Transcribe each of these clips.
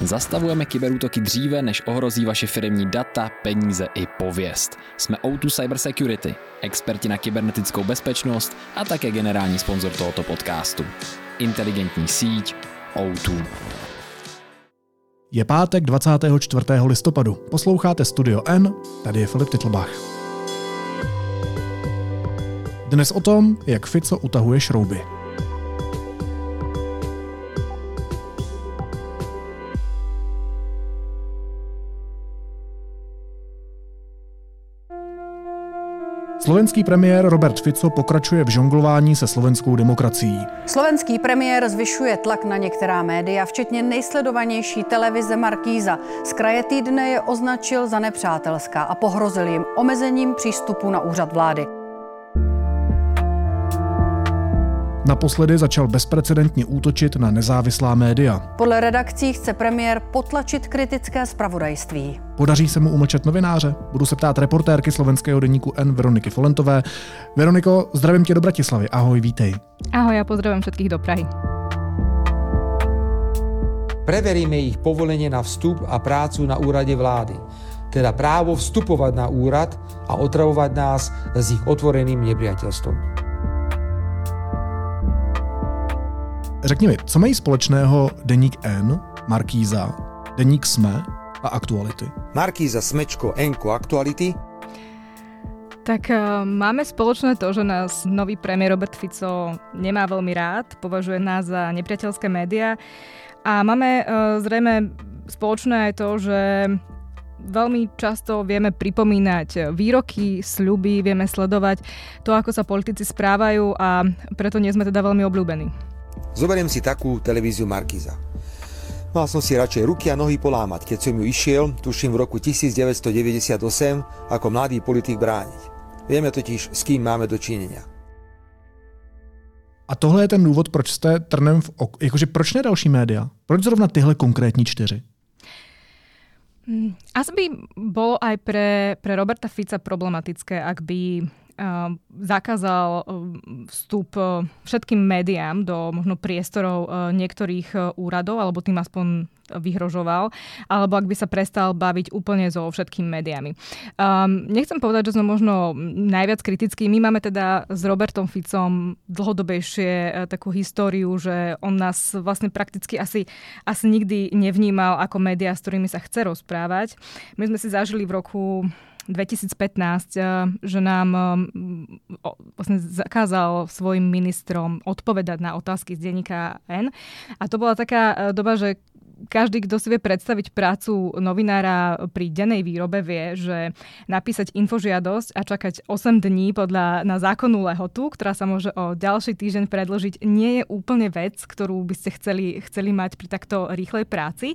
Zastavujeme kyberútoky dříve, než ohrozí vaše firmní data, peníze i pověst. Jsme O2 Cybersecurity, experti na kybernetickou bezpečnost a také generální sponzor tohoto podcastu. Inteligentní síť O2. Je pátek 24. listopadu. Posloucháte Studio N, tady je Filip Titlbach. Dnes o tom, jak Fico utahuje šrouby. Slovenský premiér Robert Fico pokračuje v žonglování se slovenskou demokracií. Slovenský premiér zvyšuje tlak na některá média, včetně nejsledovanější televize Markíza. Z kraje týdne je označil za nepřátelská a pohrozil jim omezením přístupu na úřad vlády. Naposledy začal bezprecedentně útočit na nezávislá média. Podle redakcí chce premiér potlačit kritické spravodajství. Podaří se mu umlčet novináře? Budu se ptát reportérky slovenského deníku N Veroniky Folentové. Veroniko, zdravím tě do Bratislavy. Ahoj, vítej. Ahoj, ja pozdravím všetkých do Prahy. Preveríme ich povolenie na vstup a prácu na úrade vlády. Teda právo vstupovať na úrad a otravovať nás s ich otvoreným nepriateľstvom. Řekni mi, co mají společného Deník N, Markíza, Deník Sme a Aktuality? Markíza, Smečko, Enko, Aktuality tak uh, máme spoločné to, že nás nový premiér Robert Fico nemá veľmi rád, považuje nás za nepriateľské médiá a máme uh, zrejme spoločné aj to, že veľmi často vieme pripomínať výroky, sľuby, vieme sledovať to, ako sa politici správajú a preto nie sme teda veľmi obľúbení. Zoberiem si takú televíziu Markiza. Mal som si radšej ruky a nohy polámať, keď som ju išiel, tuším v roku 1998, ako mladý politik brániť. Vieme totiž, s kým máme dočinenia. A tohle je ten důvod, proč jste trnem v oku. Jakože proč ne další média? Proč zrovna tyhle konkrétní čtyři? Hmm, asi by bolo aj pre, pre Roberta Fica problematické, ak by zakázal ehm, vstup ehm, všetkým médiám do možno priestorov niektorých úradov, alebo tým aspoň vyhrožoval, alebo ak by sa prestal baviť úplne so všetkými médiami. Um, nechcem povedať, že sme možno najviac kritickí. My máme teda s Robertom Ficom dlhodobejšie takú históriu, že on nás vlastne prakticky asi, asi nikdy nevnímal ako médiá, s ktorými sa chce rozprávať. My sme si zažili v roku 2015, eh, že nám eh, vlastne zakázal svojim ministrom odpovedať na otázky z denníka N. A to bola taká eh, doba, že každý, kto si vie predstaviť prácu novinára pri dennej výrobe, vie, že napísať infožiadosť a čakať 8 dní podľa, na zákonnú lehotu, ktorá sa môže o ďalší týždeň predložiť, nie je úplne vec, ktorú by ste chceli, chceli mať pri takto rýchlej práci.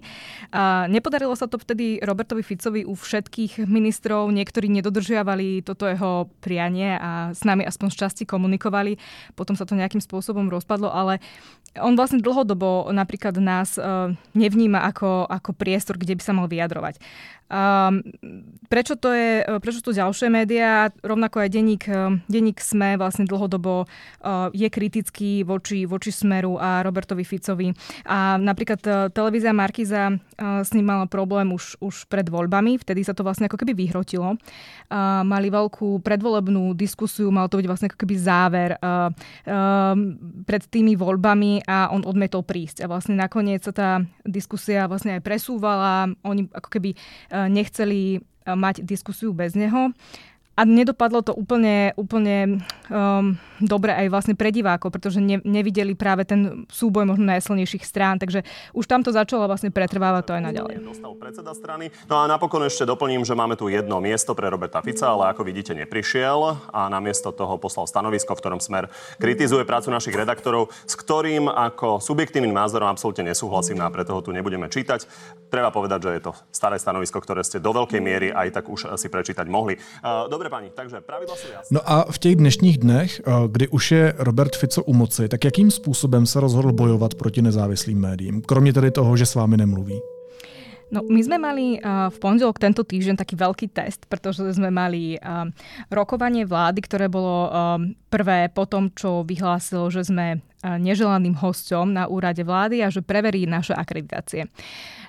A nepodarilo sa to vtedy Robertovi Ficovi u všetkých ministrov, niektorí nedodržiavali toto jeho prianie a s nami aspoň z časti komunikovali, potom sa to nejakým spôsobom rozpadlo, ale on vlastne dlhodobo napríklad nás uh, nevníma ako, ako priestor, kde by sa mal vyjadrovať. Um, prečo to je, e, prečo sú ďalšie médiá, rovnako aj denník, e, denník SME vlastne dlhodobo uh, je kritický voči, voči Smeru a Robertovi Ficovi. A napríklad uh, televízia Markiza uh, s ním mala problém už, už pred voľbami, vtedy sa to vlastne ako keby vyhrotilo. Uh, mali veľkú predvolebnú diskusiu, mal to byť vlastne ako keby záver uh, uh, pred tými voľbami a on odmetol prísť. A vlastne nakoniec sa tá diskusia vlastne aj presúvala, oni ako keby nechceli eh, mať diskusiu bez neho. A nedopadlo to úplne, úplne um, dobre aj vlastne pre divákov, pretože ne, nevideli práve ten súboj možno najsilnejších strán, takže už tam to začalo vlastne pretrvávať to aj naďalej. Dostal predseda strany. No a napokon ešte doplním, že máme tu jedno miesto pre Roberta Fica, ale ako vidíte neprišiel a namiesto toho poslal stanovisko, v ktorom smer kritizuje prácu našich redaktorov, s ktorým ako subjektívnym názorom absolútne nesúhlasím a preto ho tu nebudeme čítať. Treba povedať, že je to staré stanovisko, ktoré ste do veľkej miery aj tak už si prečítať mohli. Dobre, Dobre, pani, takže pravidla sú jasné. No a v těch dnešních dnech, eh, kdy už je Robert Fico u moci, tak jakým způsobem se rozhodl bojovat proti nezávislým médiím? Kromě tedy toho, že s vámi nemluví. No, my sme mali uh, v pondelok tento týždeň taký veľký test, pretože sme mali uh, rokovanie vlády, ktoré bolo uh, prvé po tom, čo vyhlásil, že sme neželaným hosťom na úrade vlády a že preverí naše akreditácie.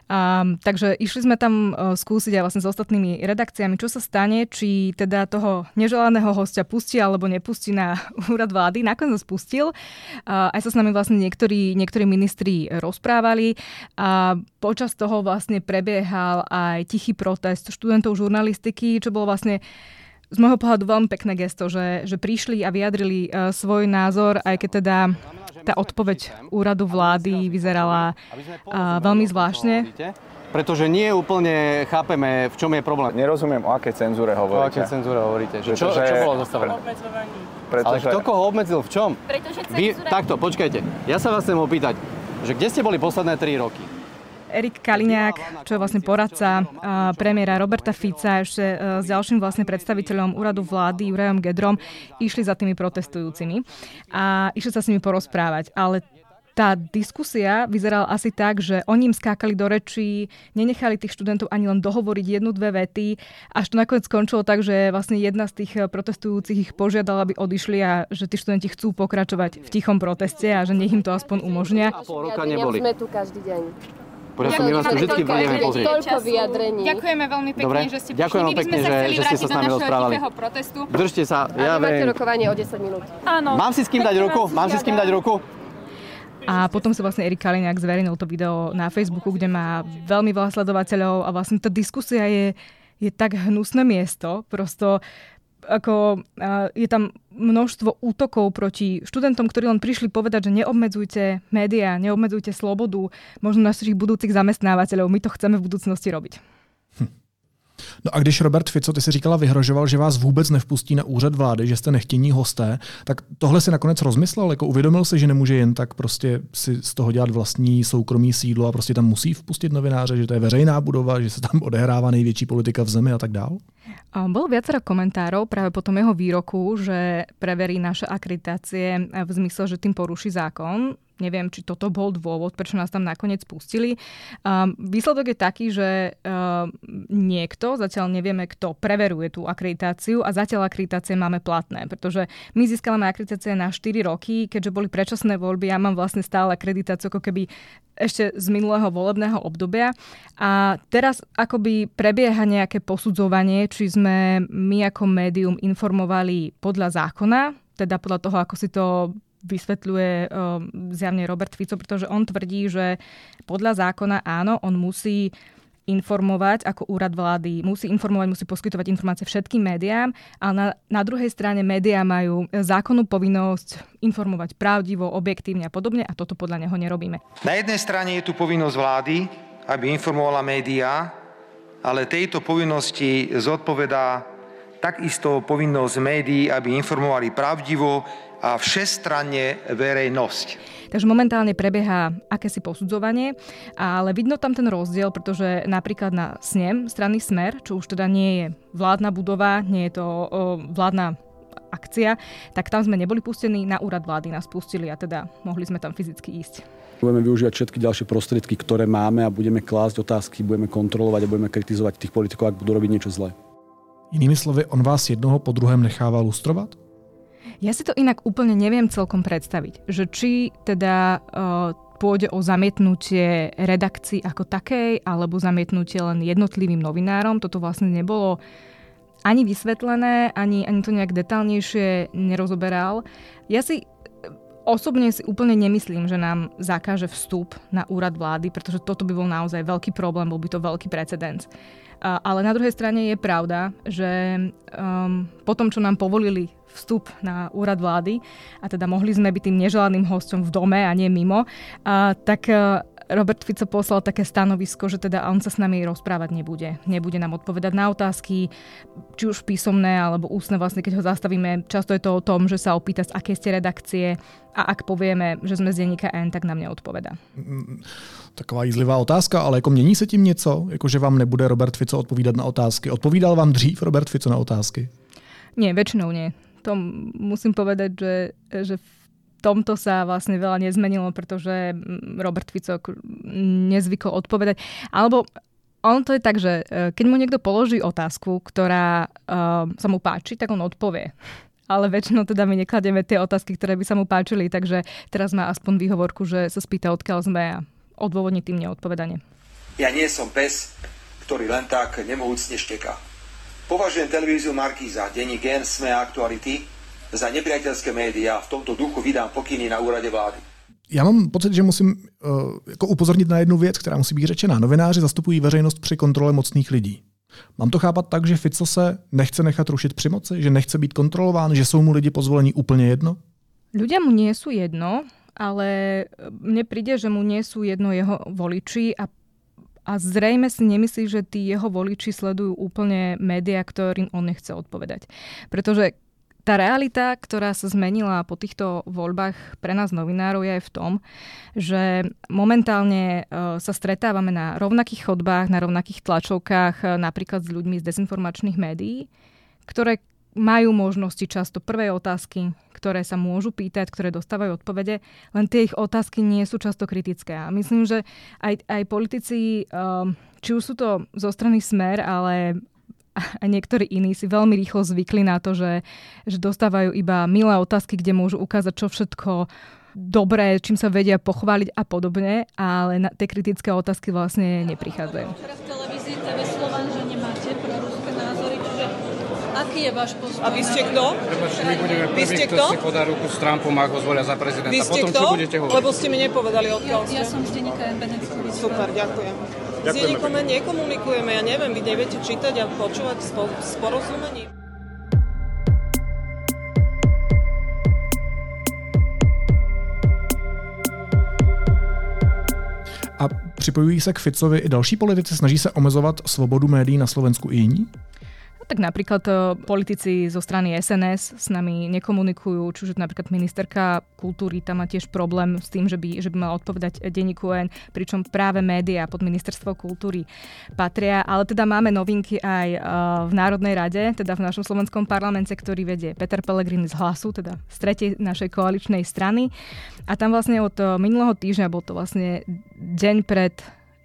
Um, takže išli sme tam uh, skúsiť aj vlastne s ostatnými redakciami, čo sa stane, či teda toho neželaného hostia pustí alebo nepustí na úrad vlády. Nakoniec sa spustil. Uh, aj sa s nami vlastne niektorí, niektorí ministri rozprávali a počas toho vlastne prebiehal aj tichý protest študentov žurnalistiky, čo bolo vlastne z môjho pohľadu veľmi pekné gesto, že, že prišli a vyjadrili uh, svoj názor, aj keď teda tá odpoveď úradu vlády vyzerala uh, veľmi zvláštne. Pretože nie úplne chápeme, v čom je problém. Nerozumiem, o akej cenzúre hovoríte. O akej cenzúre hovoríte? Že čo, čo bolo zastavené? Pretože... Ale kto koho obmedzil v čom? Pretože cenzúra... Vy, takto, počkajte. Ja sa vás chcem opýtať, že kde ste boli posledné 3 roky? Erik Kaliňák, čo je vlastne poradca premiéra Roberta Fica ešte e, s ďalším vlastne predstaviteľom úradu vlády Jurajom Gedrom išli za tými protestujúcimi a išli sa s nimi porozprávať. Ale tá diskusia vyzerala asi tak, že oni im skákali do rečí, nenechali tých študentov ani len dohovoriť jednu, dve vety, až to nakoniec skončilo tak, že vlastne jedna z tých protestujúcich ich požiadala, aby odišli a že tí študenti chcú pokračovať v tichom proteste a že nech im to aspoň umožnia. A pol roka neboli. Sme tu každý deň my vás tu vždy budeme pozrieť. Toľko vyjadrení. Ďakujeme veľmi pekne, Dobre? že ste prišli. Ďakujem pekne, že, že ste sa s nami rozprávali. protestu. Držte sa, ja A máte rokovanie o 10 minút. Áno. Mám si s kým dať ruku? Mám si s kým dať ruku? A potom sa vlastne Erik Kaliňák zverejnil to video na Facebooku, kde má veľmi veľa sledovateľov a vlastne tá diskusia je, je tak hnusné miesto. Prosto ako je tam množstvo útokov proti študentom, ktorí len prišli povedať, že neobmedzujte médiá, neobmedzujte slobodu, možno našich budúcich zamestnávateľov. My to chceme v budúcnosti robiť. No a když Robert Fico, ty si říkala, vyhrožoval, že vás vůbec nevpustí na úřad vlády, že jste nechtění hosté, tak tohle si nakonec rozmyslel, jako uvědomil se, že nemůže jen tak prostě si z toho dělat vlastní soukromý sídlo a prostě tam musí vpustit novináře, že to je veřejná budova, že se tam odehrává největší politika v zemi a tak dál? Bolo viacero komentárov práve po tom jeho výroku, že preverí naše akreditácie v zmysle, že tým poruší zákon. Neviem, či toto bol dôvod, prečo nás tam nakoniec pustili. Um, výsledok je taký, že um, niekto, zatiaľ nevieme kto, preveruje tú akreditáciu a zatiaľ akreditácie máme platné, pretože my získame akreditácie na 4 roky, keďže boli predčasné voľby, ja mám vlastne stále akreditáciu ako keby ešte z minulého volebného obdobia. A teraz akoby prebieha nejaké posudzovanie, či sme my ako médium informovali podľa zákona, teda podľa toho, ako si to vysvetľuje um, zjavne Robert Fico, pretože on tvrdí, že podľa zákona áno, on musí informovať ako úrad vlády, musí informovať, musí poskytovať informácie všetkým médiám, ale na, na druhej strane médiá majú zákonnú povinnosť informovať pravdivo, objektívne a podobne a toto podľa neho nerobíme. Na jednej strane je tu povinnosť vlády, aby informovala médiá, ale tejto povinnosti zodpovedá takisto povinnosť médií, aby informovali pravdivo, a všestranne verejnosť. Takže momentálne prebieha akési posudzovanie, ale vidno tam ten rozdiel, pretože napríklad na SNEM, strany Smer, čo už teda nie je vládna budova, nie je to o, vládna akcia, tak tam sme neboli pustení, na úrad vlády nás pustili a teda mohli sme tam fyzicky ísť. Budeme využívať všetky ďalšie prostriedky, ktoré máme a budeme klásť otázky, budeme kontrolovať a budeme kritizovať tých politikov, ak budú robiť niečo zlé. Inými slovy, on vás jednoho po druhém nechával lustrovať? Ja si to inak úplne neviem celkom predstaviť, že či teda uh, pôjde o zamietnutie redakcii ako takej, alebo zamietnutie len jednotlivým novinárom. Toto vlastne nebolo ani vysvetlené, ani, ani to nejak detálnejšie nerozoberal. Ja si osobne si úplne nemyslím, že nám zakáže vstup na úrad vlády, pretože toto by bol naozaj veľký problém, bol by to veľký precedens. Ale na druhej strane je pravda, že um, po tom, čo nám povolili vstup na úrad vlády a teda mohli sme byť tým neželaným hostom v dome a nie mimo, a, tak Robert Fico poslal také stanovisko, že teda on sa s nami rozprávať nebude. Nebude nám odpovedať na otázky, či už písomné alebo ústne, vlastne keď ho zastavíme. Často je to o tom, že sa opýta, z aké ste redakcie a ak povieme, že sme z denníka N, tak nám neodpoveda. Taková jízlivá otázka, ale jako mění se tím něco? Jako, že vám nebude Robert Fico odpovídat na otázky? Odpovídal vám dřív Robert Fico na otázky? Nie, väčšinou nie. To musím povedať, že, že tomto sa vlastne veľa nezmenilo, pretože mm, Robert Fico nezvykol odpovedať. Alebo on to je tak, že e, keď mu niekto položí otázku, ktorá uh, sa mu páči, tak on odpovie. ale väčšinou teda my nekladieme tie otázky, ktoré by sa mu páčili, takže teraz má aspoň výhovorku, že sa spýta, odkiaľ sme a odôvodní tým neodpovedanie. Ja nie som pes, ktorý len tak nemohúcne šteká. Považujem televíziu Markíza, denní Gen, SME a Aktuality za nepriateľské médiá. V tomto duchu vydám pokyny na úrade vlády. Já mám pocit, že musím uh, jako upozornit na jednu věc, která musí být řečená. Novináři zastupují veřejnost při kontrole mocných lidí. Mám to chápat tak, že Fico se nechce nechat rušit při moci, že nechce být kontrolován, že jsou mu lidi pozvolení úplně jedno? Ľudia mu nie sú jedno, ale mne príde, že mu nie sú jedno jeho voliči a a zrejme si nemyslí, že tí jeho voliči sledujú úplne médiá, ktorým on nechce odpovedať. Pretože tá realita, ktorá sa zmenila po týchto voľbách pre nás novinárov je aj v tom, že momentálne e, sa stretávame na rovnakých chodbách, na rovnakých tlačovkách, e, napríklad s ľuďmi z dezinformačných médií, ktoré majú možnosti často prvej otázky, ktoré sa môžu pýtať, ktoré dostávajú odpovede, len tie ich otázky nie sú často kritické. A myslím, že aj, aj politici, um, či už sú to zo strany Smer, ale a niektorí iní si veľmi rýchlo zvykli na to, že, že dostávajú iba milé otázky, kde môžu ukázať, čo všetko dobré, čím sa vedia pochváliť a podobne, ale na tie kritické otázky vlastne neprichádzajú. Teraz v televízii TV Slovan, že nemáte proruské názory, čiže aký je váš postoj? A vy ste kto? Prepačte, my budeme prví, kto si podá ruku s Trumpom, ak ho zvolia za prezidenta. Vy ste Potom, kto? čo budete hovoriť? Lebo ste mi nepovedali, odkiaľ ste. Ja som z denníka. Super, ďakujem. S nekomunikujeme, ja neviem, vy neviete čítať a počúvať s, po, s porozumením. A připojují se k Ficovi i další politici, snaží se omezovat svobodu médií na Slovensku i jiní? Tak napríklad e, politici zo strany SNS s nami nekomunikujú, čiže napríklad ministerka kultúry tam má tiež problém s tým, že by, že by mala odpovedať denníku N, pričom práve médiá pod ministerstvo kultúry patria. Ale teda máme novinky aj e, v Národnej rade, teda v našom slovenskom parlamente, ktorý vedie Peter Pellegrini z hlasu, teda z tretej našej koaličnej strany. A tam vlastne od e, minulého týždňa, bol to vlastne deň pred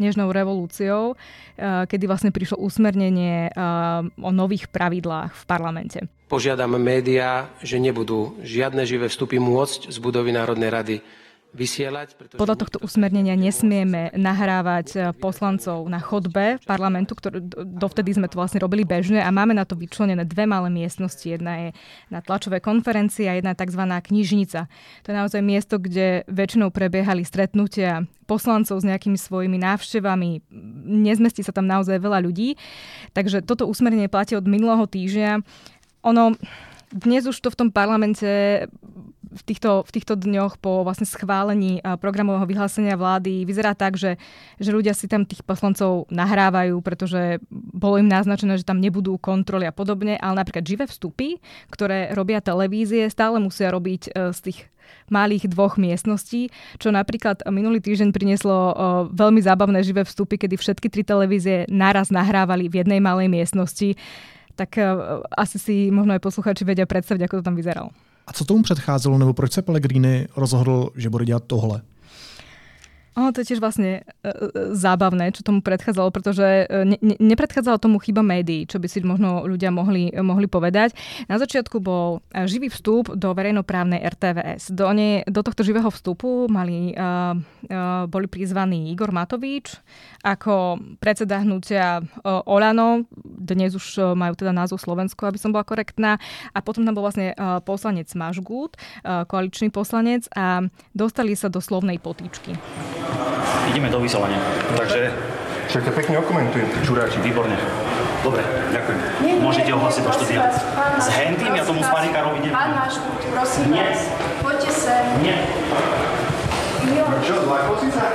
nežnou revolúciou, eh, kedy vlastne prišlo usmernenie eh, o nových pravidlách v parlamente. Požiadam médiá, že nebudú žiadne živé vstupy môcť z budovy Národnej rady vysielať. Podľa tohto usmernenia nesmieme nahrávať eh, poslancov na chodbe parlamentu, ktoré dovtedy sme to vlastne robili bežne a máme na to vyčlenené dve malé miestnosti. Jedna je na tlačové konferencie a jedna tzv. knižnica. To je naozaj miesto, kde väčšinou prebiehali stretnutia poslancov s nejakými svojimi návštevami. Nezmestí sa tam naozaj veľa ľudí. Takže toto usmernenie platí od minulého týždňa. Ono, dnes už to v tom parlamente v týchto, v týchto dňoch po vlastne schválení programového vyhlásenia vlády vyzerá tak, že, že ľudia si tam tých poslancov nahrávajú, pretože bolo im naznačené, že tam nebudú kontroly a podobne, ale napríklad živé vstupy, ktoré robia televízie, stále musia robiť e, z tých malých dvoch miestností, čo napríklad minulý týždeň prinieslo o, veľmi zábavné živé vstupy, kedy všetky tri televízie naraz nahrávali v jednej malej miestnosti. Tak e, asi si možno aj posluchači vedia predstaviť, ako to tam vyzeralo. A co tomu předcházelo, nebo proč se Pellegrini rozhodl, že bude dělat tohle? Ono to je tiež vlastne e, e, zábavné, čo tomu predchádzalo, pretože e, ne, ne, nepredchádzalo tomu chyba médií, čo by si možno ľudia mohli, mohli povedať. Na začiatku bol e, živý vstup do verejnoprávnej RTVS. Do, ne, do tohto živého vstupu mali, e, e, boli prizvaní Igor Matovič ako predseda hnutia e, Olano, dnes už majú teda názov Slovensko, aby som bola korektná. A potom tam bol vlastne e, poslanec Mažgút, e, koaličný poslanec a dostali sa do slovnej potýčky. Ideme do vysielania. Takže... Však to pekne okomentujem, čuráči. Výborne. Dobre, ďakujem. Nie, Môžete ohlasiť do štúdia. S Hentým ja tomu Spanikárovi idem. Pán Maškut, prosím Nie. vás, poďte sem. Nie. Čo, zlakol si sa?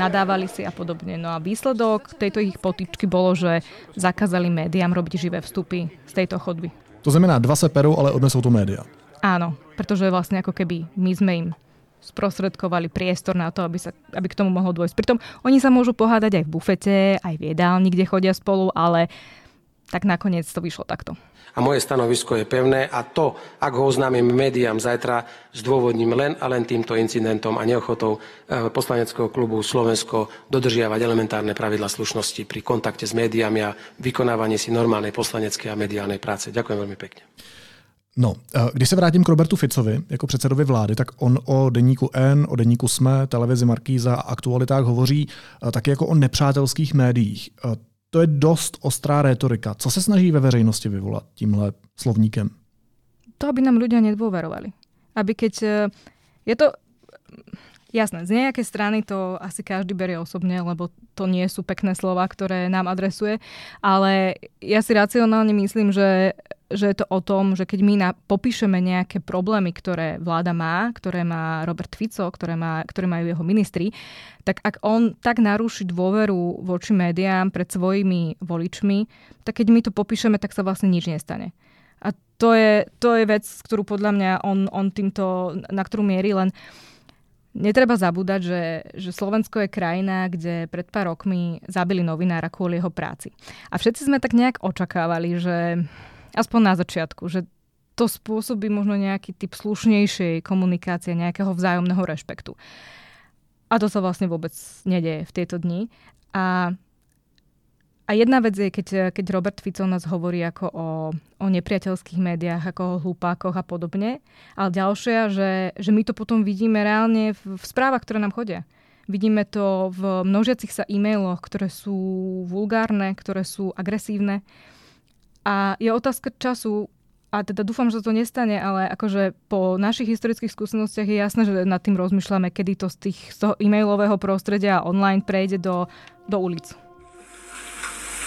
nadávali si a podobne. No a výsledok tejto ich potičky bolo, že zakázali médiám robiť živé vstupy z tejto chodby. To znamená, dva se perou, ale odnesou to média. Áno, pretože vlastne ako keby my sme im sprostredkovali priestor na to, aby, sa, aby k tomu mohlo dôjsť. Pritom oni sa môžu pohádať aj v bufete, aj v jedálni, kde chodia spolu, ale tak nakoniec to vyšlo takto. A moje stanovisko je pevné a to, ak ho oznámim médiám zajtra, zdôvodním len a len týmto incidentom a neochotou eh, poslaneckého klubu Slovensko dodržiavať elementárne pravidla slušnosti pri kontakte s médiami a vykonávaní si normálnej poslaneckej a mediálnej práce. Ďakujem veľmi pekne. No, eh, když se vrátím k Robertu Ficovi jako předsedovi vlády, tak on o deníku N, o deníku SME, televizi Markýza a aktualitách hovoří eh, taky jako o nepřátelských médiích. Eh, to je dost ostrá retorika. Co se snaží ve veřejnosti vyvolat tímhle slovníkem? To, aby nám ľudia nedôverovali. Aby keď... Je to Jasné, z nejakej strany to asi každý berie osobne, lebo to nie sú pekné slova, ktoré nám adresuje, ale ja si racionálne myslím, že, že je to o tom, že keď my na, popíšeme nejaké problémy, ktoré vláda má, ktoré má Robert Fico, ktoré, má, ktoré majú jeho ministri, tak ak on tak narúši dôveru voči médiám pred svojimi voličmi, tak keď my to popíšeme, tak sa vlastne nič nestane. A to je, to je vec, ktorú podľa mňa on, on týmto, na ktorú mierí, len Netreba zabúdať, že, že Slovensko je krajina, kde pred pár rokmi zabili novinára kvôli jeho práci. A všetci sme tak nejak očakávali, že aspoň na začiatku, že to spôsobí možno nejaký typ slušnejšej komunikácie, nejakého vzájomného rešpektu. A to sa vlastne vôbec nedeje v tieto dni. A a jedna vec je, keď, keď Robert Fico nás hovorí ako o, o nepriateľských médiách, ako o hlupákoch a podobne. Ale ďalšia, že, že my to potom vidíme reálne v, v správach, ktoré nám chodia. Vidíme to v množiacich sa e-mailoch, ktoré sú vulgárne, ktoré sú agresívne. A je otázka času, a teda dúfam, že to nestane, ale akože po našich historických skúsenostiach je jasné, že nad tým rozmýšľame, kedy to z, tých, z toho e-mailového prostredia online prejde do, do ulic.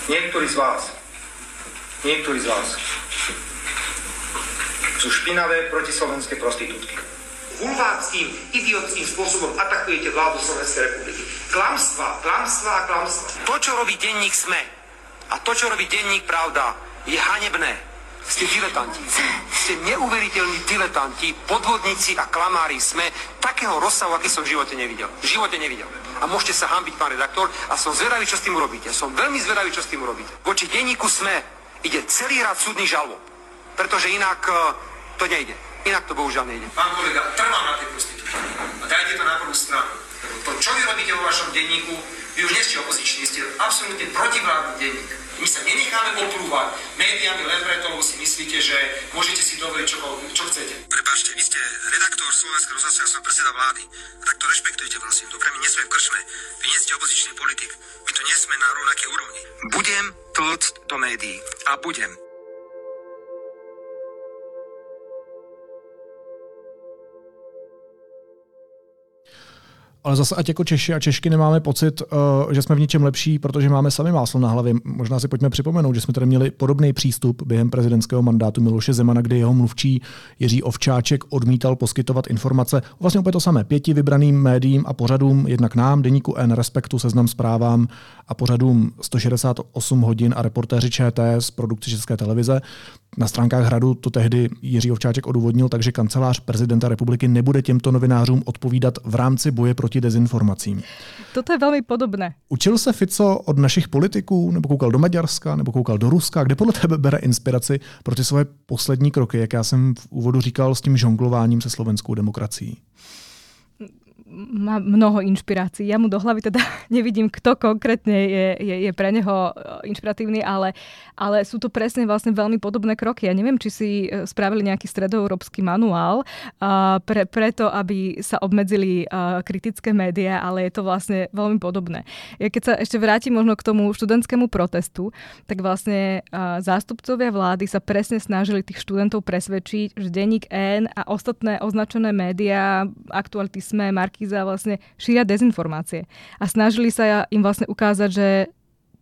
Niektorí z vás, niektorí z vás sú špinavé protislovenské prostitútky. Hulváckým, idiotským spôsobom atakujete vládu Slovenskej republiky. Klamstva, klamstva a klamstva. To, čo robí denník SME a to, čo robí denník Pravda, je hanebné. Ste diletanti. Ste neuveriteľní diletanti, podvodníci a klamári sme takého rozsahu, aký som v živote nevidel. V živote nevidel. A môžete sa hambiť, pán redaktor, a som zvedavý, čo s tým urobíte. Som veľmi zvedavý, čo s tým urobíte. Voči denníku sme ide celý rad súdnych žalob. Pretože inak uh, to nejde. Inak to bohužiaľ nejde. Pán kolega, trvám na tej prostitúcii. A dajte to na prvú stranu. To, čo vy robíte vo vašom denníku, vy už nie ste opoziční, ste absolútne protivládny denník. My sa nenecháme oplúvať médiami len preto, lebo si myslíte, že môžete si dovoliť čo, čo chcete. Prepačte, vy ste redaktor Slovenského rozhlasu, ja som predseda vlády. Tak to rešpektujte, prosím. Dobre, my nie sme v kršme. Vy nie ste opozičný politik. My tu nie sme na rovnaké úrovni. Budem tlcť do médií. A budem. Ale zase ať jako Češi a Češky nemáme pocit, uh, že jsme v něčem lepší, protože máme sami máslo na hlavě. Možná si pojďme připomenout, že jsme tady měli podobný přístup během prezidentského mandátu Miloše Zemana, kde jeho mluvčí Jiří Ovčáček odmítal poskytovat informace vlastně opět to samé pěti vybraným médiím a pořadům, jednak nám, deníku N, Respektu, Seznam zprávám a pořadům 168 hodin a reportéři ČTS, produkci České televize. Na stránkách Hradu to tehdy Jiří Ovčáček odůvodnil, takže kancelář prezidenta republiky nebude těmto novinářům odpovídat v rámci boje proti dezinformacím. Toto je velmi podobné. Učil se Fico od našich politiků, nebo koukal do Maďarska, nebo koukal do Ruska? Kde podle tebe bere inspiraci pro ty svoje poslední kroky, jak já jsem v úvodu říkal, s tím žonglováním se slovenskou demokracií? Má mnoho inšpirácií. Ja mu do hlavy teda nevidím, kto konkrétne je, je, je pre neho e, inšpiratívny, ale, ale sú to presne vlastne veľmi podobné kroky. Ja neviem, či si e, spravili nejaký stredoeurópsky manuál uh, pre, preto, aby sa obmedzili uh, kritické médiá, ale je to vlastne veľmi podobné. Ja keď sa ešte vrátim možno k tomu študentskému protestu, tak vlastne uh, zástupcovia vlády sa presne snažili tých študentov presvedčiť, že denník N a ostatné označené médiá, aktuality SME, Marky Markíza vlastne šíria dezinformácie. A snažili sa im vlastne ukázať, že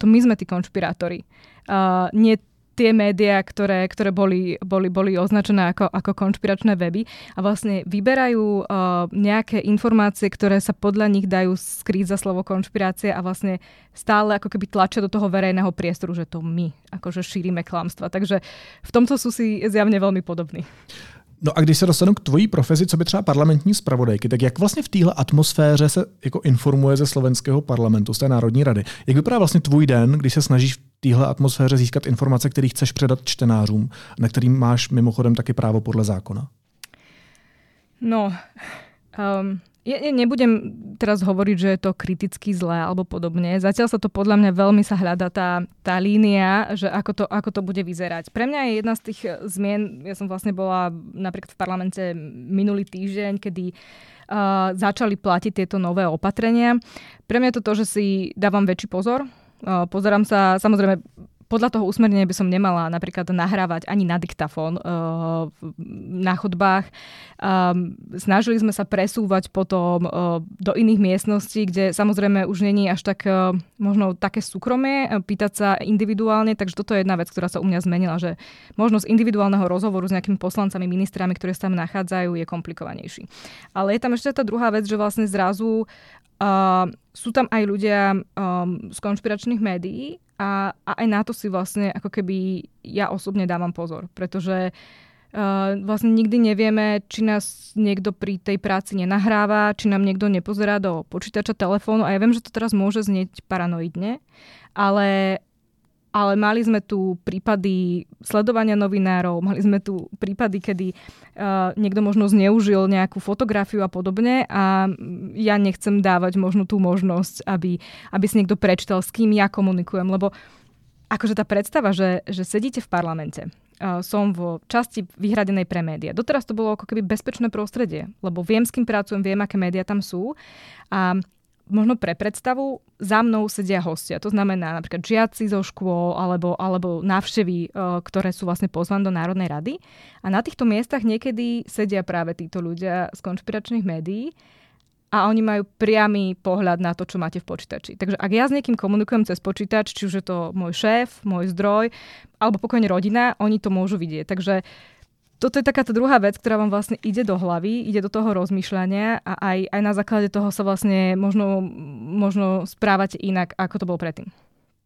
to my sme tí konšpirátori. Uh, nie tie médiá, ktoré, ktoré boli, boli, boli označené ako, ako konšpiračné weby a vlastne vyberajú uh, nejaké informácie, ktoré sa podľa nich dajú skrýť za slovo konšpirácie a vlastne stále ako keby tlačia do toho verejného priestoru, že to my akože šírime klamstva. Takže v tomto sú si zjavne veľmi podobní. No a když se dostanu k tvojí profesi, co by třeba parlamentní zpravodajky, tak jak vlastně v téhle atmosféře se jako informuje ze slovenského parlamentu, z té Národní rady? Jak vypadá vlastně tvůj den, když se snažíš v téhle atmosféře získat informace, které chceš předat čtenářům, na kterým máš mimochodem taky právo podle zákona? No, um, ja nebudem teraz hovoriť, že je to kriticky zlé alebo podobne. Zatiaľ sa to podľa mňa veľmi sa hľada tá, tá línia, že ako to, ako to bude vyzerať. Pre mňa je jedna z tých zmien, ja som vlastne bola napríklad v parlamente minulý týždeň, kedy uh, začali platiť tieto nové opatrenia. Pre mňa je to to, že si dávam väčší pozor. Uh, pozerám sa, samozrejme, podľa toho usmernenia by som nemala napríklad nahrávať ani na diktafón uh, na chodbách. Um, snažili sme sa presúvať potom uh, do iných miestností, kde samozrejme už není až tak uh, možno také súkromie, pýtať sa individuálne, takže toto je jedna vec, ktorá sa u mňa zmenila, že možnosť individuálneho rozhovoru s nejakými poslancami, ministrami, ktorí sa tam nachádzajú, je komplikovanejší. Ale je tam ešte tá druhá vec, že vlastne zrazu uh, sú tam aj ľudia um, z konšpiračných médií, a, a aj na to si vlastne ako keby ja osobne dávam pozor, pretože Uh, vlastne nikdy nevieme, či nás niekto pri tej práci nenahráva, či nám niekto nepozerá do počítača, telefónu. A ja viem, že to teraz môže znieť paranoidne, ale ale mali sme tu prípady sledovania novinárov, mali sme tu prípady, kedy uh, niekto možno zneužil nejakú fotografiu a podobne a ja nechcem dávať možno tú možnosť, aby, aby si niekto prečítal, s kým ja komunikujem, lebo akože tá predstava, že, že sedíte v parlamente, uh, som v časti vyhradenej pre médiá. Doteraz to bolo ako keby bezpečné prostredie, lebo viem, s kým pracujem, viem, aké médiá tam sú a možno pre predstavu, za mnou sedia hostia. To znamená napríklad žiaci zo škôl alebo, alebo návštevy, e, ktoré sú vlastne pozvané do Národnej rady. A na týchto miestach niekedy sedia práve títo ľudia z konšpiračných médií a oni majú priamy pohľad na to, čo máte v počítači. Takže ak ja s niekým komunikujem cez počítač, či už je to môj šéf, môj zdroj, alebo pokojne rodina, oni to môžu vidieť. Takže toto je taká tá druhá vec, ktorá vám vlastne ide do hlavy, ide do toho rozmýšľania a aj, aj na základe toho sa vlastne možno, možno správať inak, ako to bolo predtým.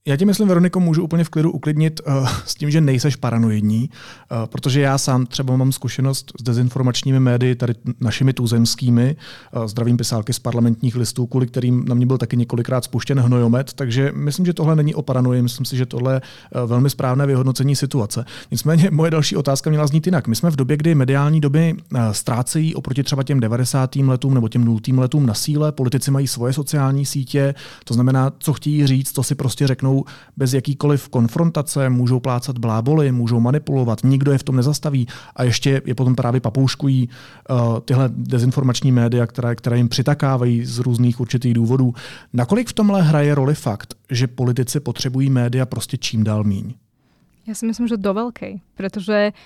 Já ti myslím, Veroniko, můžu úplně v klidu uklidnit uh, s tím, že nejseš paranoidní, uh, protože já sám třeba mám zkušenost s dezinformačními médii, tady našimi tuzemskými, uh, zdravím pisálky z parlamentních listů, kvůli kterým na mě byl taky několikrát spuštěn hnojomet, takže myslím, že tohle není o paranoji, myslím si, že tohle je uh, velmi správné vyhodnocení situace. Nicméně moje další otázka měla znít jinak. My jsme v době, kdy mediální doby uh, ztrácejí oproti třeba těm 90. letům nebo těm 0. letům na síle, politici mají svoje sociální sítě, to znamená, co chtějí říct, to si prostě řeknou můžou bez jakýkoliv konfrontace, můžou plácat bláboli, můžou manipulovat, nikdo je v tom nezastaví a ještě je potom právě papouškují uh, tyhle dezinformační média, které, které jim přitakávají z různých určitých důvodů. Nakolik v tomhle hraje roli fakt, že politici potřebují média prostě čím dál míň? Ja si myslím, že do veľkej, pretože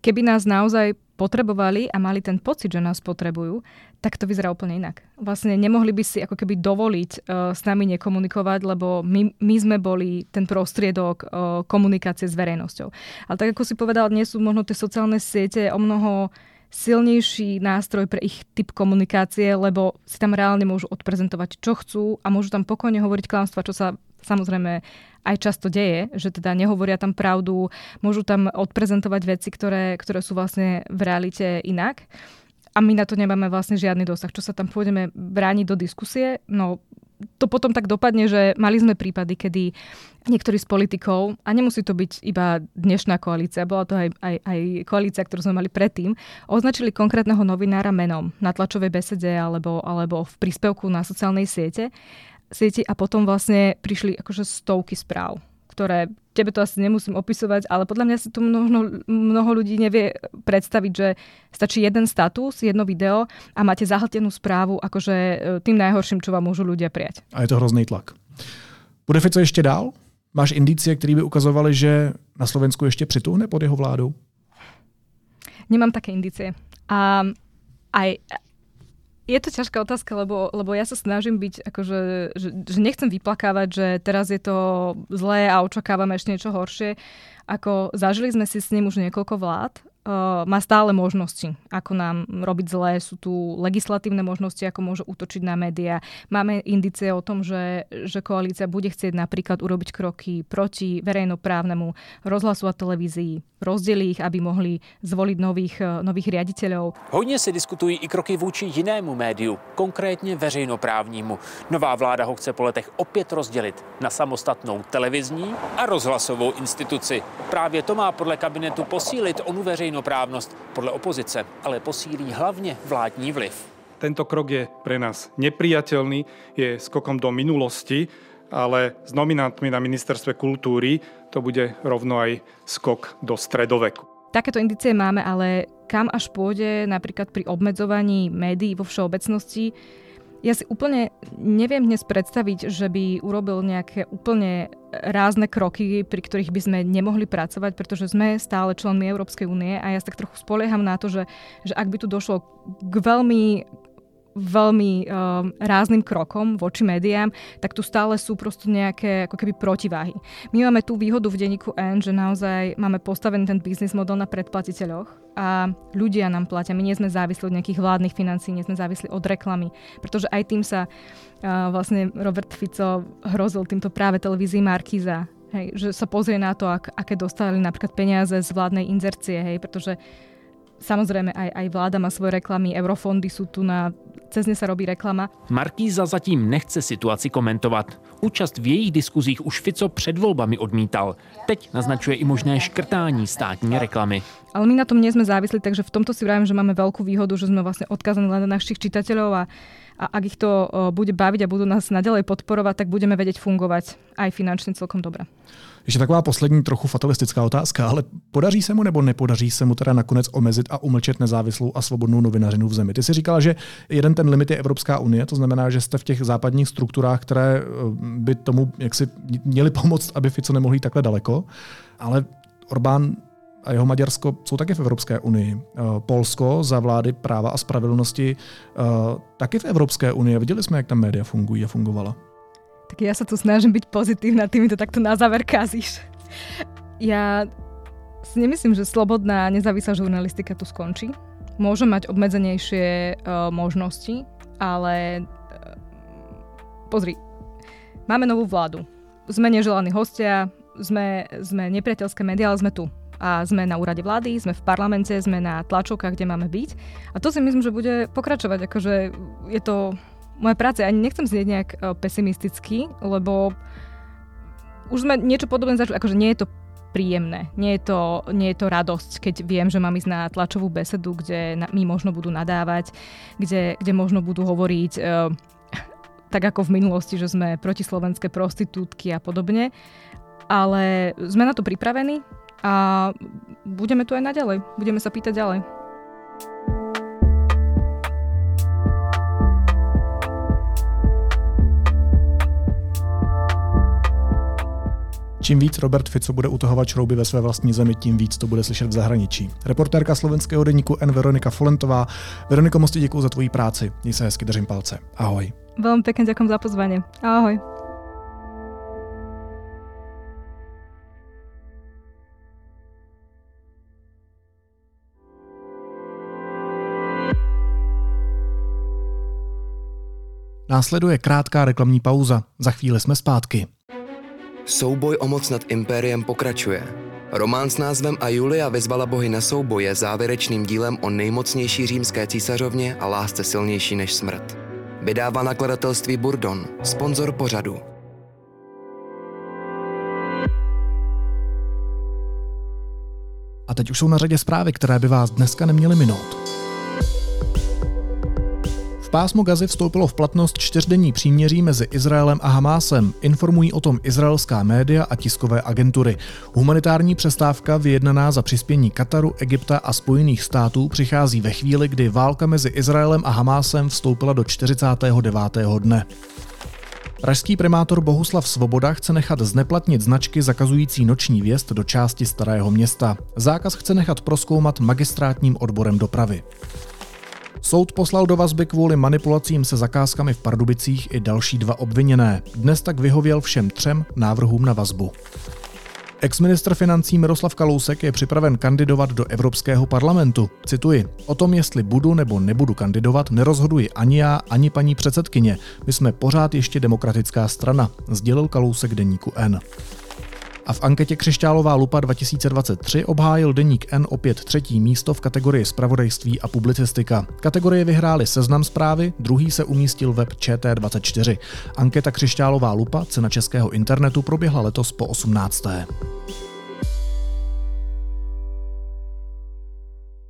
keby nás naozaj potrebovali a mali ten pocit, že nás potrebujú, tak to vyzerá úplne inak. Vlastne nemohli by si ako keby dovoliť uh, s nami nekomunikovať, lebo my, my sme boli ten prostriedok uh, komunikácie s verejnosťou. Ale tak ako si povedal, dnes sú možno tie sociálne siete o mnoho silnejší nástroj pre ich typ komunikácie, lebo si tam reálne môžu odprezentovať, čo chcú a môžu tam pokojne hovoriť klamstva, čo sa samozrejme aj často deje, že teda nehovoria tam pravdu, môžu tam odprezentovať veci, ktoré, ktoré sú vlastne v realite inak. A my na to nemáme vlastne žiadny dosah. Čo sa tam pôjdeme brániť do diskusie? No to potom tak dopadne, že mali sme prípady, kedy niektorí z politikov, a nemusí to byť iba dnešná koalícia, bola to aj, aj, aj koalícia, ktorú sme mali predtým, označili konkrétneho novinára menom na tlačovej besede alebo, alebo v príspevku na sociálnej siete sieti a potom vlastne prišli akože stovky správ, ktoré tebe to asi nemusím opisovať, ale podľa mňa si to mnoho, mnoho ľudí nevie predstaviť, že stačí jeden status, jedno video a máte zahltenú správu akože e, tým najhorším, čo vám môžu ľudia prijať. A je to hrozný tlak. Bude Fico ešte dál? Máš indicie, které by ukazovali, že na Slovensku ještě přituhne pod jeho vládou? Nemám také indicie. A aj, je to ťažká otázka, lebo, lebo ja sa snažím byť, akože, že, že nechcem vyplakávať, že teraz je to zlé a očakávame ešte niečo horšie. Ako zažili sme si s ním už niekoľko vlád má stále možnosti, ako nám robiť zlé. Sú tu legislatívne možnosti, ako môže útočiť na médiá. Máme indicie o tom, že, že koalícia bude chcieť napríklad urobiť kroky proti verejnoprávnemu rozhlasu a televízii, rozdeliť ich, aby mohli zvoliť nových, uh, nových riaditeľov. Hodně se diskutují i kroky vůči jinému médiu, konkrétně veřejnoprávnímu. Nová vláda ho chce po letech opět rozdělit na samostatnou televizní a rozhlasovou instituci. Právě to má podle kabinetu posílit onu veřejnou veřejnoprávnost podle opozice, ale posílí hlavně vládní vliv. Tento krok je pre nás nepriateľný, je skokom do minulosti, ale s nominantmi na ministerstve kultúry to bude rovno aj skok do stredoveku. Takéto indície máme, ale kam až pôjde napríklad pri obmedzovaní médií vo všeobecnosti, ja si úplne neviem dnes predstaviť, že by urobil nejaké úplne rázne kroky, pri ktorých by sme nemohli pracovať, pretože sme stále členmi Európskej únie a ja sa tak trochu spolieham na to, že, že ak by tu došlo k veľmi veľmi um, rázným krokom voči médiám, tak tu stále sú prosto nejaké ako keby protiváhy. My máme tú výhodu v denníku N, že naozaj máme postavený ten biznis model na predplatiteľoch a ľudia nám platia. My nie sme závislí od nejakých vládnych financií, nie sme závislí od reklamy, pretože aj tým sa uh, vlastne Robert Fico hrozil týmto práve televízii Markíza, hej, že sa pozrie na to, ak, aké dostali napríklad peniaze z vládnej inzercie, hej, pretože Samozrejme aj, aj vláda má svoje reklamy, eurofondy sú tu na cez ne sa robí reklama. Markíza zatím nechce situaci komentovat. Účast v jejich diskuzích už Fico před volbami odmítal. Teď naznačuje i možné škrtání státní reklamy. Ale my na tom nie sme závislí, takže v tomto si vravím, že máme veľkú výhodu, že sme vlastne odkazaní len na našich čitateľov a, a ak ich to bude baviť a budú nás nadalej podporovať, tak budeme vedieť fungovať aj finančne celkom dobre. Ještě taková poslední trochu fatalistická otázka, ale podaří se mu nebo nepodaří se mu teda nakonec omezit a umlčet nezávislou a svobodnou novinařinu v zemi? Ty si říkala, že jeden ten limit je Evropská unie, to znamená, že jste v těch západních strukturách, které eh, by tomu jaksi měly pomoct, aby Fico nemohl jít takhle daleko, ale Orbán a jeho Maďarsko jsou taky v Evropské unii. Eh, Polsko za vlády práva a spravedlnosti eh, taky v Evropské unii. Viděli jsme, jak tam média fungují a fungovala. Tak ja sa tu snažím byť pozitívna, ty mi to takto na záver kazíš. Ja si nemyslím, že slobodná nezávislá žurnalistika tu skončí. Môže mať obmedzenejšie uh, možnosti, ale uh, pozri, máme novú vládu. Sme neželaní hostia, sme, sme nepriateľské médiá, ale sme tu. A sme na úrade vlády, sme v parlamente, sme na tlačovkách, kde máme byť. A to si myslím, že bude pokračovať. Akože je to moje práce. Ani nechcem znieť nejak e, pesimisticky, lebo už sme niečo podobné zažili, akože nie je to príjemné. Nie je, to, nie je to radosť, keď viem, že mám ísť na tlačovú besedu, kde na, mi možno budú nadávať, kde, kde možno budú hovoriť uh, tak ako v minulosti, že sme protislovenské prostitútky a podobne. Ale sme na to pripravení a budeme tu aj naďalej. Budeme sa pýtať ďalej. Čím víc Robert Fico bude utahovat šrouby ve své vlastní zemi, tím víc to bude slyšet v zahraničí. Reportérka slovenského deníku N. Veronika Folentová. Veroniko, moc ti děkuji za tvoji práci. Měj se hezky, držím palce. Ahoj. Veľmi pekne ďakujem za pozvanie. Ahoj. Následuje krátká reklamní pauza. Za chvíli jsme zpátky. Souboj o moc nad impériem pokračuje. Román s názvem A Julia vyzvala bohy na souboj je závěrečným dílem o nejmocnější římské císařovně a lásce silnější než smrt. Vydává nakladatelství Burdon, sponzor pořadu. A teď už jsou na řadě zprávy, které by vás dneska neměly minout pásmu Gazy vstoupilo v platnost čtyřdenní příměří mezi Izraelem a Hamásem. Informují o tom izraelská média a tiskové agentury. Humanitární přestávka vyjednaná za přispění Kataru, Egypta a Spojených států přichází ve chvíli, kdy válka mezi Izraelem a Hamásem vstoupila do 49. dne. Pražský primátor Bohuslav Svoboda chce nechat zneplatnit značky zakazující noční věst do části Starého města. Zákaz chce nechat proskoumat magistrátním odborem dopravy. Soud poslal do vazby kvůli manipulacím se zakázkami v Pardubicích i další dva obviněné. Dnes tak vyhověl všem třem návrhům na vazbu. Ex-ministr financí Miroslav Kalousek je připraven kandidovat do Evropského parlamentu. Cituji, o tom, jestli budu nebo nebudu kandidovat, nerozhoduji ani já, ani paní předsedkyně. My jsme pořád ještě demokratická strana, sdělil Kalousek deníku N. A v anketě Křišťálová lupa 2023 obhájil deník N opět třetí místo v kategorii spravodajství a publicistika. Kategorie vyhráli Seznam zprávy, druhý se umístil web ČT24. Anketa Křišťálová lupa, cena českého internetu, proběhla letos po 18.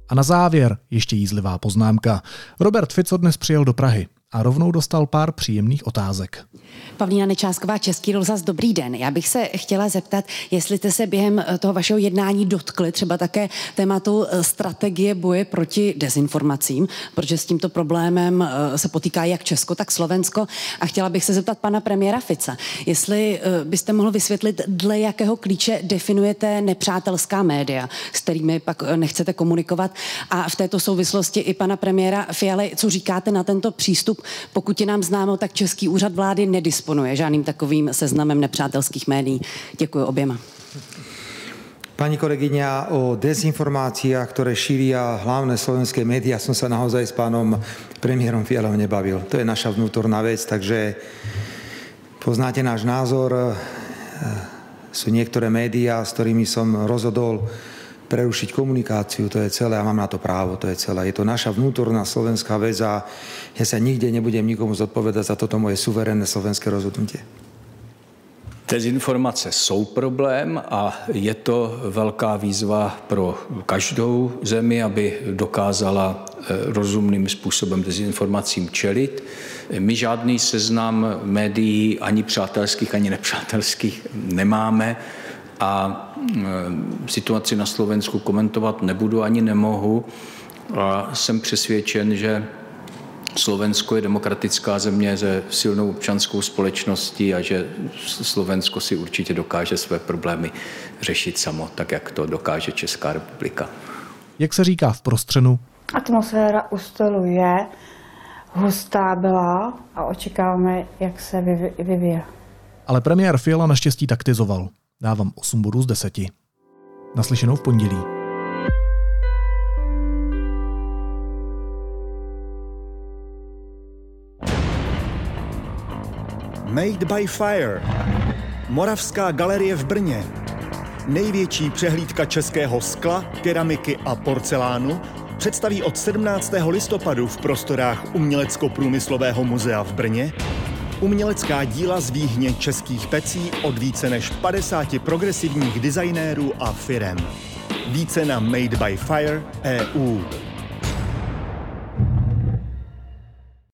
A na závěr ještě jízlivá poznámka. Robert Fico dnes přijel do Prahy a rovnou dostal pár příjemných otázek. Pavlína Nečásková, Český rozhlas, dobrý den. Já bych se chtěla zeptat, jestli jste se během eh, toho vašeho jednání dotkli třeba také tématu eh, strategie boje proti dezinformacím, protože s tímto problémem eh, se potýká jak Česko, tak Slovensko. A chtěla bych se zeptat pana premiéra Fica, jestli byste mohl vysvětlit, dle jakého klíče definujete nepřátelská média, s kterými pak nechcete komunikovat. A v této souvislosti i pana premiéra Fialy, co říkáte na tento přístup? Pokud je nám známo, tak Český úřad vlády nedisponuje žádným takovým seznamem nepřátelských médií. Děkuji oběma. Pani kolegyňa, o dezinformáciách, ktoré šíria hlavné slovenské médiá, som sa naozaj s pánom premiérom Fialom nebavil. To je naša vnútorná vec, takže poznáte náš názor. Sú niektoré médiá, s ktorými som rozhodol prerušiť komunikáciu, to je celé a mám na to právo, to je celé. Je to naša vnútorná slovenská vec a ja sa nikde nebudem nikomu zodpovedať za toto moje suverénne slovenské rozhodnutie. Dezinformace jsou problém a je to velká výzva pro každou zemi, aby dokázala eh, rozumným způsobem dezinformacím čelit. My žádný seznam médií, ani přátelských, ani nepřátelských, nemáme a situaci na Slovensku komentovat nebudu ani nemohu. A jsem přesvědčen, že Slovensko je demokratická země se silnou občanskou společností a že Slovensko si určitě dokáže své problémy řešit samo, tak jak to dokáže Česká republika. Jak se říká v prostřenu? Atmosféra u stolu je hustá byla a očekáváme, jak se vyvíje. Ale premiér Fiala naštěstí taktizoval. Dávám 8 bodů z 10. Naslyšenou v pondělí. Made by Fire. Moravská galerie v Brně. Největší přehlídka českého skla, keramiky a porcelánu představí od 17. listopadu v prostorách Umělecko-průmyslového muzea v Brně Umělecká díla z výhně českých pecí od více než 50 progresivních designérů a firem. Více na Made by Fire EU.